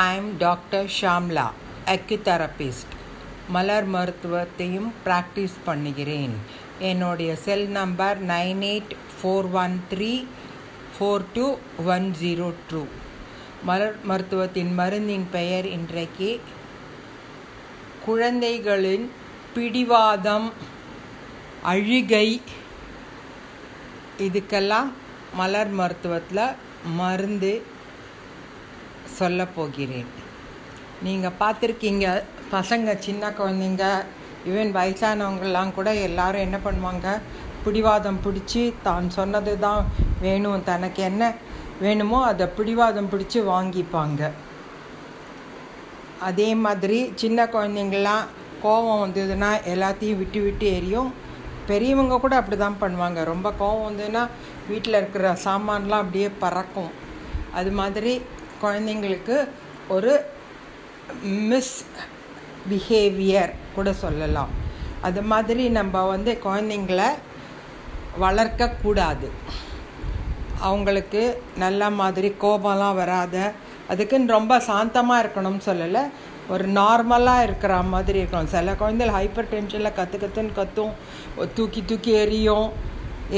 I'm doctor Shamla acutherapist மலர் மருத்துவத்தையும் practice பண்ணுகிறேன். என்னுடைய cell number nine eight four one three four two one zero two மலர் மருத்துவத்தின் மருந்தின் பெயர் இன்றைக்கு குழந்தைகளின் பிடிவாதம் அழுகை இதுக்கெல்லாம் மலர் மருத்துவத்தில் மருந்து சொல்ல போகிறேன் நீங்கள் பார்த்துருக்கீங்க பசங்க சின்ன குழந்தைங்க ஈவன் வயசானவங்கெல்லாம் கூட எல்லாரும் என்ன பண்ணுவாங்க பிடிவாதம் பிடிச்சி தான் சொன்னது தான் வேணும் தனக்கு என்ன வேணுமோ அதை பிடிவாதம் பிடிச்சி வாங்கிப்பாங்க. அதே மாதிரி சின்ன குழந்தைங்கள்லாம் கோபம் வந்ததுன்னா எல்லாத்தையும் விட்டு விட்டு எரியும். பெரியவங்க கூட அப்படி தான் பண்ணுவாங்க. ரொம்ப கோபம் வந்ததுன்னா வீட்டில் இருக்கிற சாமான்லாம் அப்படியே பறக்கும். அது மாதிரி குழந்தைங்களுக்கு ஒரு மிஸ் பிஹேவியர் கூட சொல்லலாம். அது மாதிரி நம்ம வந்து குழந்தைங்கள வளர்க்கக்கூடாது. அவங்களுக்கு நல்ல மாதிரி கோபம்லாம் வராத அதுக்குன்னு ரொம்ப சாந்தமாக இருக்கணும்னு சொல்லலை ஒரு நார்மலாக இருக்கிற மாதிரி இருக்கணும். சில குழந்தைகள் ஹைப்பர் டென்ஷனில் கற்று கற்றுன்னு கத்தும் தூக்கி தூக்கி எரியும்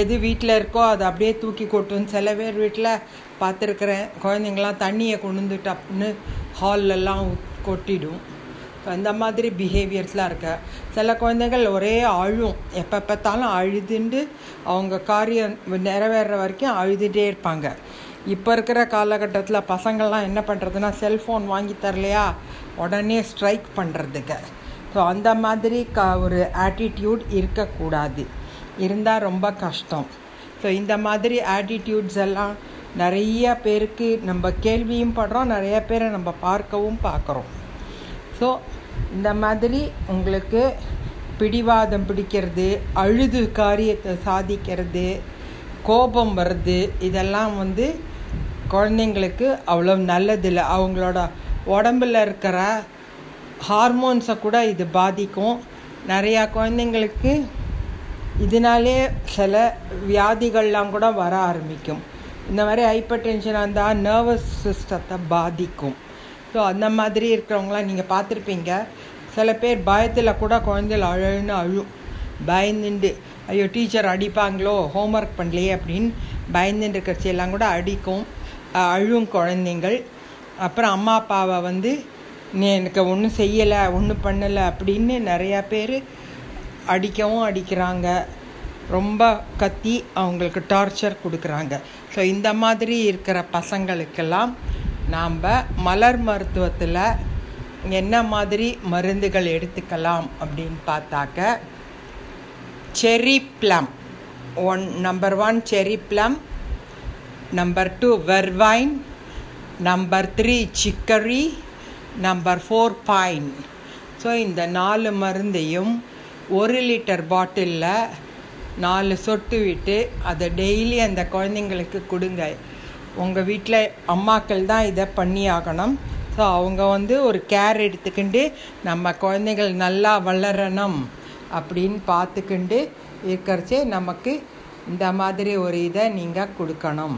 எது வீட்டில் இருக்கோ அதை அப்படியே தூக்கி கொட்டும். சில பேர் வீட்டில் பார்த்துருக்குறேன். குழந்தைங்களாம் தண்ணியை கொண்டு டப்புன்னு ஹால்லெல்லாம் கொட்டிடும். அந்த மாதிரி பிஹேவியர்ஸ்லாம் இருக்க. சில குழந்தைகள் ஒரே அழும். எப்போ பார்த்தாலும் அழுதுண்டு அவங்க காரியம் நிறைவேற வரைக்கும் அழுதுகிட்டே இருப்பாங்க. இப்போ இருக்கிற காலகட்டத்தில் பசங்கள்லாம் என்ன பண்ணுறதுன்னா செல்ஃபோன் வாங்கி தரலையா? உடனே ஸ்ட்ரைக் பண்ணுறதுக்கு ஸோ அந்த மாதிரி க ஒரு ஆட்டிடியூட் இருக்கக்கூடாது. இருந்தால் ரொம்ப கஷ்டம். ஸோ இந்த மாதிரி ஆட்டிடியூட்ஸ் எல்லாம் நிறைய பேருக்கு நம்ம கேள்வியும் படுறோம் நிறைய பேரை நம்ம பார்க்கவும் பார்க்குறோம். ஸோ இந்த மாதிரி உங்களுக்கு பிடிவாதம் பிடிக்கிறது அழுது காரியத்தை சாதிக்கிறது கோபம் வருது இதெல்லாம் வந்து குழந்தைங்களுக்கு அவ்வளோ நல்லதில்லை அவங்களோட உடம்பில் இருக்கிற ஹார்மோன்ஸை கூட இது பாதிக்கும். நிறையா குழந்தைங்களுக்கு இதனாலே சில வியாதிகள்லாம் கூட வர ஆரம்பிக்கும். இந்த மாதிரி ஹைப்பர் டென்ஷனாக இருந்தால் நர்வஸ் சிஸ்டத்தை பாதிக்கும். ஸோ அந்த மாதிரி இருக்கிறவங்களாம் நீங்கள் பார்த்துருப்பீங்க. சில பேர் பயத்தில் கூட குழந்தைகள் அழுன்னு அழும். பயந்துண்டு ஐயோ டீச்சர் அடிப்பாங்களோ? ஹோம்ஒர்க் பண்ணலையே? அப்படின்னு பயந்துட்டு இருக்கிறச்செல்லாம் கூட அடிக்கும். அழும் குழந்தைங்கள். அப்புறம் அம்மா அப்பாவை வந்து நீ எனக்கு ஒன்றும் செய்யலை ஒன்றும் பண்ணலை அப்படின்னு நிறையா பேர் அடிக்கவும் அடிக்கிறாங்க. ரொம்ப கத்தி அவங்களுக்கு டார்ச்சர் கொடுக்குறாங்க. ஸோ இந்த மாதிரி இருக்கிற பசங்களுக்கெல்லாம் நாம் மலர் மருத்துவத்தில் என்ன மாதிரி மருந்துகள் எடுத்துக்கலாம் அப்படின்னு பார்த்தாக்க cherry plum one number one cherry plum number two vervain number three chicory number four pine so இந்த நாலு மருந்தையும் ஒரு லிட்டர் பாட்டிலில் நாலு சொட்டு விட்டு அதை டெய்லி அந்த குழந்தைங்களுக்கு கொடுங்க. உங்கள் வீட்டில் அம்மாக்கள் தான் இதை பண்ணி ஆகணும் ஸோ அவங்க வந்து ஒரு கேர் எடுத்துக்கிண்டு நம்ம குழந்தைகள் நல்லா வளரணும் அப்படின்னு பார்த்துக்கிண்டு இருக்கிறச்சே நமக்கு இந்த மாதிரி ஒரு இதை நீங்கள் கொடுக்கணும்.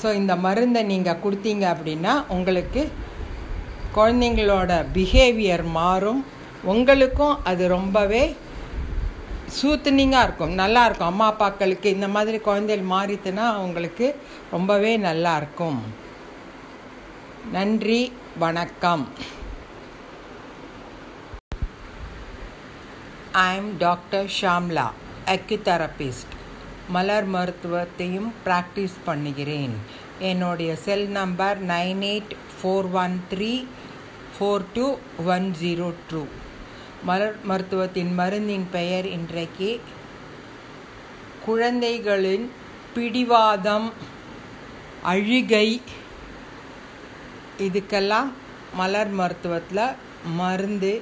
ஸோ இந்த மருந்தை நீங்கள் கொடுத்தீங்க அப்படின்னா உங்களுக்கு குழந்தைங்களோட பிஹேவியர் மாறும். உங்களுக்கும் அது ரொம்பவே சூத்தனிங்காக இருக்கும். நல்லாயிருக்கும் அம்மா அப்பாக்களுக்கு இந்த மாதிரி குழந்தைகள் மாறித்துனா அவங்களுக்கு ரொம்பவே நல்லாயிருக்கும் நன்றி. வணக்கம். ஐம் டாக்டர் ஷாம்லா அக்யூதெரபிஸ்ட் மலர் மருத்துவத்தையும் ப்ராக்டிஸ் பண்ணுகிறேன். என்னுடைய cell number nine eight four one three four two one zero two மலர் மருத்துவத்தின் மருந்தின் பெயர் இன்றைக்கு குழந்தைகளின் பிடிவாதம் அழுகை இதுக்கெல்லாம் மலர் மருத்துவத்தில் மருந்து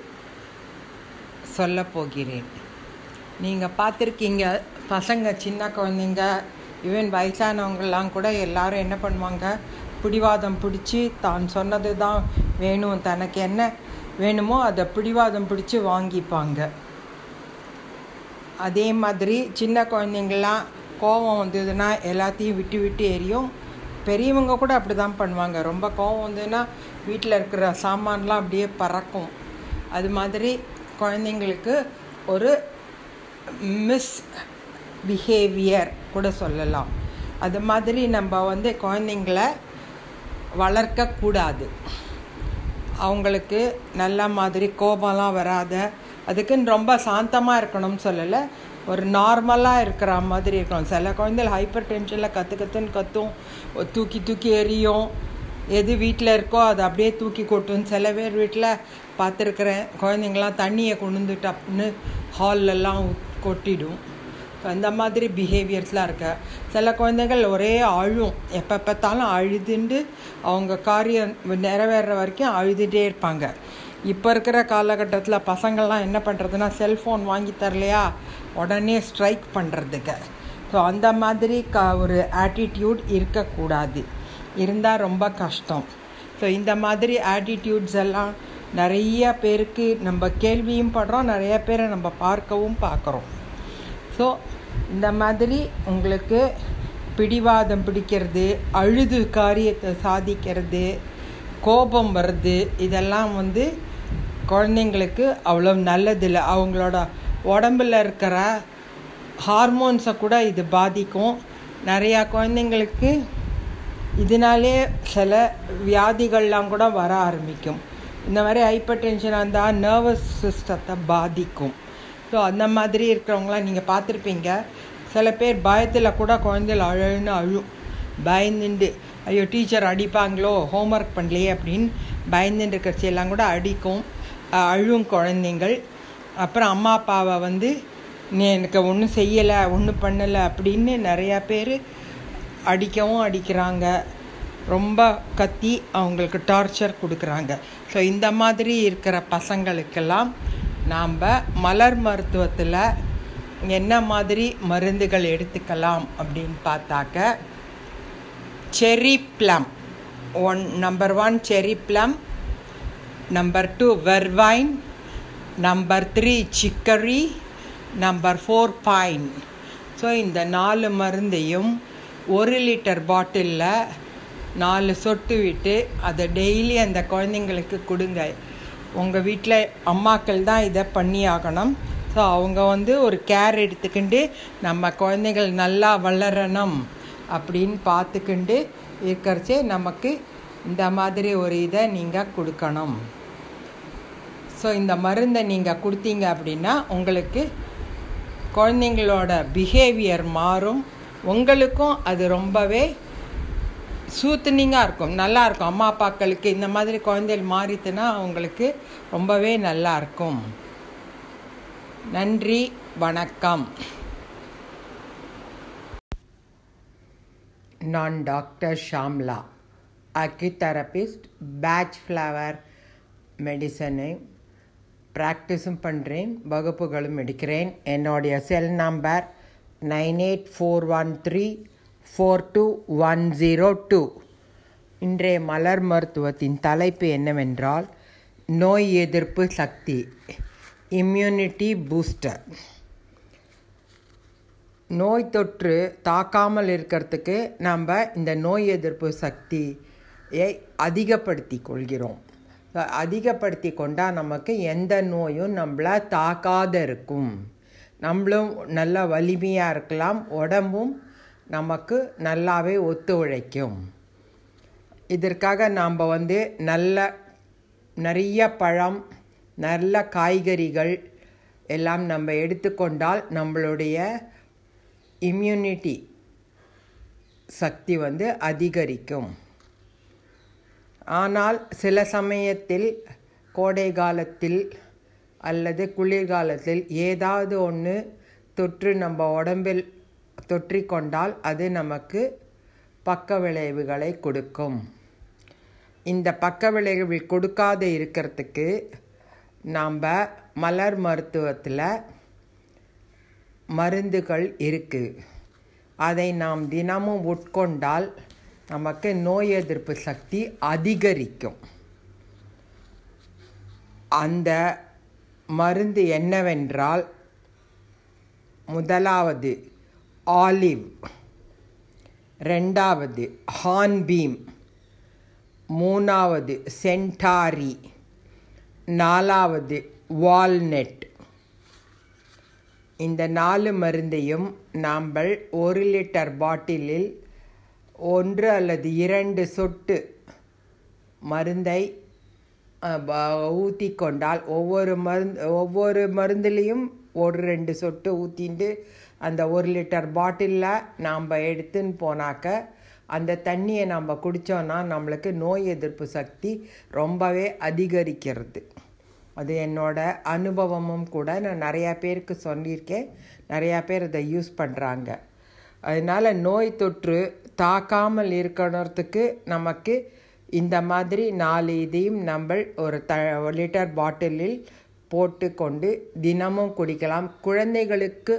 சொல்ல போகிறேன் நீங்கள் பார்த்துருக்கீங்க பசங்க சின்ன குழந்தைங்க ஈவன் வயசானவங்கெல்லாம் கூட எல்லாரும் என்ன பண்ணுவாங்க பிடிவாதம் பிடிச்சி தான் சொன்னது தான் வேணும் தனக்கு என்ன வேணுமோ அதை பிடிவாதம் பிடிச்சி வாங்கிப்பாங்க. அதே மாதிரி சின்ன குழந்தைங்கள்லாம் கோபம் வந்ததுன்னா எல்லாத்தையும் விட்டு விட்டு எரியும். பெரியவங்க கூட அப்படி தான் பண்ணுவாங்க. ரொம்ப கோவம் வந்ததுன்னா வீட்டில் இருக்கிற சாமான்லாம் அப்படியே பறக்கும். அது மாதிரி குழந்தைங்களுக்கு ஒரு மிஸ் பிஹேவியர் கூட சொல்லலாம். அது மாதிரி நம்ம வந்து குழந்தைங்கள வளர்க்கக்கூடாது. அவங்களுக்கு நல்ல மாதிரி கோபம்லாம் வராத அதுக்குன்னு ரொம்ப சாந்தமாக இருக்கணும்னு சொல்லலை. ஒரு நார்மலாக இருக்கிற மாதிரி இருக்கணும். சில குழந்தைகள் ஹைப்பர் டென்ஷனில் கற்று கற்றுன்னு கத்தும். தூக்கி தூக்கி எரியும் எது வீட்டில் இருக்கோ அதை அப்படியே தூக்கி கொட்டும். சில பேர் வீட்டில் பார்த்துருக்குறேன் குழந்தைங்களாம் தண்ணியை கொண்டு வந்து டப்புன்னு ஹால்லெல்லாம் கொட்டிடும். அந்த மாதிரி பிஹேவியர்ஸ்லாம் இருக்க. சில குழந்தைகள் ஒரே அழும். எப்போ பார்த்தாலும் அழுதுண்டு அவங்க காரியம் நிறைவேற வரைக்கும் அழுதுகிட்டே இருப்பாங்க. இப்போ இருக்கிற காலகட்டத்தில் பசங்கள்லாம் என்ன பண்ணுறதுன்னா செல்ஃபோன் வாங்கி தரலையா? உடனே ஸ்ட்ரைக் பண்ணுறதுக்கு ஸோ அந்த மாதிரி க ஒரு ஆட்டிடியூட் இருக்கக்கூடாது. இருந்தால் ரொம்ப கஷ்டம். ஸோ இந்த மாதிரி ஆட்டிடியூட்ஸ் எல்லாம் நிறைய பேருக்கு நம்ம கேள்வியும் படுறோம் நிறைய பேரை நம்ம பார்க்கவும் பார்க்குறோம் ஸோ இந்த மாதிரி உங்களுக்கு பிடிவாதம் பிடிக்கிறது அழுது காரியத்தை சாதிக்கிறது கோபம் வருது இதெல்லாம் வந்து குழந்தைங்களுக்கு அவ்வளோ நல்லதில்லை. அவங்களோட உடம்பில் இருக்கிற ஹார்மோன்ஸை கூட இது பாதிக்கும். நிறையா குழந்தைங்களுக்கு இதனாலே சில வியாதிகள்லாம் கூட வர ஆரம்பிக்கும். இந்த மாதிரி ஹைப்பர் டென்ஷனாக இருந்தால் நர்வஸ் சிஸ்டத்தை பாதிக்கும். ஸோ அந்த மாதிரி இருக்கிறவங்களாம் நீங்கள் பார்த்துருப்பீங்க. சில பேர் பயத்தில் கூட குழந்தைகள் அழுன்னு அழும். பயந்துண்டு ஐயோ டீச்சர் அடிப்பாங்களோ? ஹோம்ஒர்க் பண்ணலையே? அப்படின்னு பயந்துட்டு இருக்கிறச்செல்லாம் கூட அடிக்கும். அழும் குழந்தைங்கள். அப்புறம் அம்மா அப்பாவை வந்து நீ எனக்கு ஒன்றும் செய்யலை ஒன்றும் பண்ணலை அப்படின்னு நிறையா பேர் அடிக்கவும் அடிக்கிறாங்க. ரொம்ப கத்தி அவங்களுக்கு டார்ச்சர் கொடுக்குறாங்க. ஸோ இந்த மாதிரி இருக்கிற பசங்களுக்கெல்லாம் நாம் மலர் மருத்துவத்தில் என்ன மாதிரி மருந்துகள் எடுத்துக்கலாம் அப்படின்னு பார்த்தாக்க cherry plum one number one cherry plum number two vervain number three chicory number four pine so இந்த நாலு மருந்தையும் ஒரு லிட்டர் பாட்டிலில் நாலு சொட்டு விட்டு அதை டெய்லி அந்த குழந்தைங்களுக்கு கொடுங்க. உங்கள் வீட்டில் அம்மாக்கள் தான் இதை பண்ணி ஆகணும் ஸோ அவங்க வந்து ஒரு கேர் எடுத்துக்கிண்டு நம்ம குழந்தைகள் நல்லா வளரணும் அப்படின்னு பார்த்துக்கிண்டு இருக்கிறச்சே நமக்கு இந்த மாதிரி ஒரு இதை நீங்கள் கொடுக்கணும். ஸோ இந்த மருந்தை நீங்கள் கொடுத்தீங்க அப்படின்னா உங்களுக்கு குழந்தைங்களோட பிஹேவியர் மாறும். உங்களுக்கும் அது ரொம்பவே சூத்தனிங்காக இருக்கும் நல்லாயிருக்கும் அம்மா அப்பாக்களுக்கு இந்த மாதிரி குழந்தைகள் மாறித்துனா அவங்களுக்கு ரொம்பவே நல்லாயிருக்கும் நன்றி வணக்கம். நான் doctor Shamla acutherapist Bach flower மெடிசனை ப்ராக்டிஸும் பண்ணுறேன் வகுப்புகளும் எடுக்கிறேன். என்னுடைய cell number nine eight four one three four two one zero two இன்றைய மலர் மருத்துவத்தின் தலைப்பு என்னவென்றால் நோய் எதிர்ப்பு சக்தி இம்யூனிட்டி பூஸ்டர் நோய் தொற்று தாக்காமல் இருக்கிறதுக்கு நம்ம இந்த நோய் எதிர்ப்பு சக்தியை அதிகப்படுத்தி கொள்கிறோம். அதிகப்படுத்தி கொண்டால் நமக்கு எந்த நோயும் நம்மளை தாக்காத இருக்கும். நம்மளும் நல்லா வலிமையாக இருக்கலாம் உடம்பும் நமக்கு நல்லாவே ஒத்துழைக்கும். இதற்காக நாம் வந்து நல்ல நிறைய பழம் நல்ல காய்கறிகள் எல்லாம் நம்ம எடுத்துக்கொண்டால் நம்மளுடைய இம்யூனிட்டி சக்தி வந்து அதிகரிக்கும். ஆனால் சில சமயத்தில் கோடை காலத்தில் அல்லது குளிர்காலத்தில் ஏதாவது ஒன்று தொற்று நம்ம உடம்பில் தொற்றிக்கொண்டால் அது நமக்கு பக்க விளைவுகளை கொடுக்கும். இந்த பக்க விளைவுகள் கொடுக்காத இருக்கிறதுக்கு நாம் மலர் மருத்துவத்தில் மருந்துகள் இருக்குது அதை நாம் தினமும் உட்கொண்டால் நமக்கு நோய் எதிர்ப்பு சக்தி அதிகரிக்கும். அந்த மருந்து என்னவென்றால் முதலாவது ஆலிவ் ரெண்டாவது ஹான்பீம். மூணாவது சென்டாரி. நாலாவது வால்நட். இந்த நாலு மருந்தையும் நாம் ஒரு லிட்டர் பாட்டிலில் ஒன்று அல்லது இரண்டு சொட்டு மருந்தை ஊற்றி கொண்டால் ஒவ்வொரு மருந்து ஒவ்வொரு மருந்துலேயும் ஒரு ரெண்டு சொட்டு ஊற்றிட்டு அந்த ஒரு லிட்டர் பாட்டிலில் நாம் எடுத்துன்னு போனாக்க அந்த தண்ணியை நம்ம குடித்தோன்னா நம்மளுக்கு நோய் எதிர்ப்பு சக்தி ரொம்பவே அதிகரிக்கிறது. அது என்னோட அனுபவமும் கூட நான் நிறையா பேருக்கு சொல்லியிருக்கேன். நிறையா பேர் இதை யூஸ் பண்ணுறாங்க அதனால் நோய் தொற்று தாக்காமல் இருக்கணுறதுக்கு நமக்கு இந்த மாதிரி நாலு இதையும் நம்ம ஒரு த லிட்டர் பாட்டிலில் போட்டு கொண்டு தினமும் குடிக்கலாம். குழந்தைகளுக்கு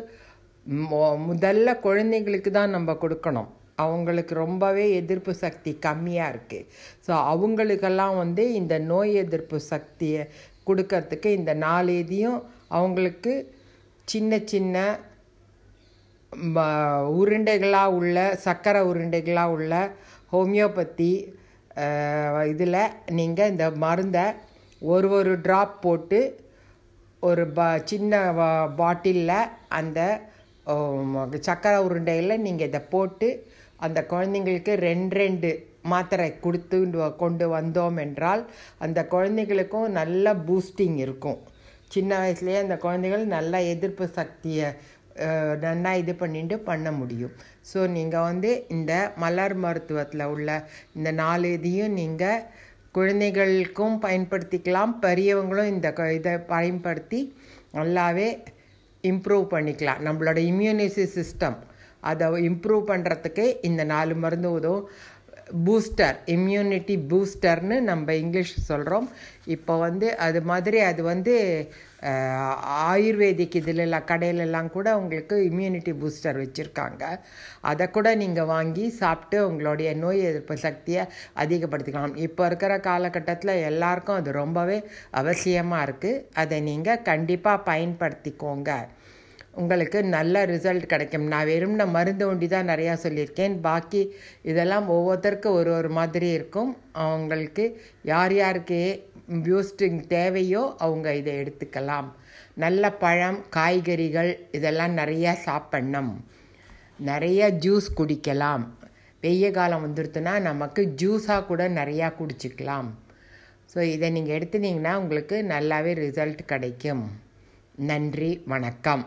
முதல்ல குழந்தைங்களுக்கு தான் நம்ம கொடுக்கணும். அவங்களுக்கு ரொம்பவே எதிர்ப்பு சக்தி கம்மியாக இருக்குது ஸோ அவங்களுக்கெல்லாம் வந்து இந்த நோய் எதிர்ப்பு சக்தியை கொடுக்கறதுக்கு இந்த நாலு இதையும் அவங்களுக்கு சின்ன சின்ன உருண்டைகளாக உள்ள சர்க்கரை உருண்டைகளாக உள்ள ஹோமியோபதி இதில் நீங்கள் இந்த மருந்தை ஒரு ஒரு ட்ராப் போட்டு ஒரு ப சின்ன பாட்டிலில் அந்த சர்க்கரை உருண்டையில் நீங்கள் இதை போட்டு அந்த குழந்தைங்களுக்கு ரெண்டு ரெண்டு மாத்திரை கொடுத்து கொண்டு வந்தோம் என்றால் அந்த குழந்தைகளுக்கும் நல்ல பூஸ்டிங் இருக்கும். சின்ன வயசுலேயே அந்த குழந்தைகள் நல்ல எதிர்ப்பு சக்தியை நல்லா இது பண்ணிட்டு பண்ண முடியும். ஸோ நீங்கள் வந்து இந்த மலர் மருத்துவத்தில் உள்ள இந்த நாலு இதையும் நீங்கள் குழந்தைகளுக்கும் பயன்படுத்திக்கலாம் பெரியவங்களும் இந்த இதை பயன்படுத்தி நல்லாவே இம்ப்ரூவ் பண்ணிக்கலாம். நம்மளோட இம்யூனிசி சிஸ்டம் அதை இம்ப்ரூவ் பண்ணுறதுக்கு இந்த நாலு மருந்து உதவும். பூஸ்டர் இம்யூனிட்டி பூஸ்டர்னு நம்ம இங்கிலீஷ் சொல்கிறோம் இப்போ வந்து அது மாதிரி அது வந்து ஆயுர்வேதிக் இதிலெல்லாம் கடையிலெல்லாம் கூட உங்களுக்கு இம்யூனிட்டி பூஸ்டர் வச்சுருக்காங்க. அதை கூட நீங்கள் வாங்கி சாப்பிட்டு உங்களுடைய நோய் எதிர்ப்பு சக்தியை அதிகப்படுத்திக்கலாம். இப்போ இருக்கிற காலகட்டத்தில் எல்லாருக்கும் அது ரொம்பவே அவசியமாக இருக்குது அதை நீங்கள் கண்டிப்பாக பயன்படுத்திக்கோங்க. உங்களுக்கு நல்ல ரிசல்ட் கிடைக்கும். நான் வெறும்ன மருந்து ஒண்டி தான் நிறையா சொல்லியிருக்கேன். பாக்கி இதெல்லாம் ஒவ்வொருத்தருக்கும் ஒரு ஒரு மாதிரி இருக்கும். அவங்களுக்கு யார் யாருக்கு பூஸ்டிங் தேவையோ அவங்க இதை எடுத்துக்கலாம். நல்ல பழம் காய்கறிகள் இதெல்லாம் நிறையா சாப்பிட்ணும். நிறைய ஜூஸ் குடிக்கலாம். வெய்ய காலம் வந்துடுத்துன்னா நமக்கு ஜூஸாக கூட நிறையா குடிச்சிக்கலாம். ஸோ இதை நீங்கள் எடுத்துனீங்கன்னா உங்களுக்கு நல்லாவே ரிசல்ட் கிடைக்கும். நன்றி வணக்கம்.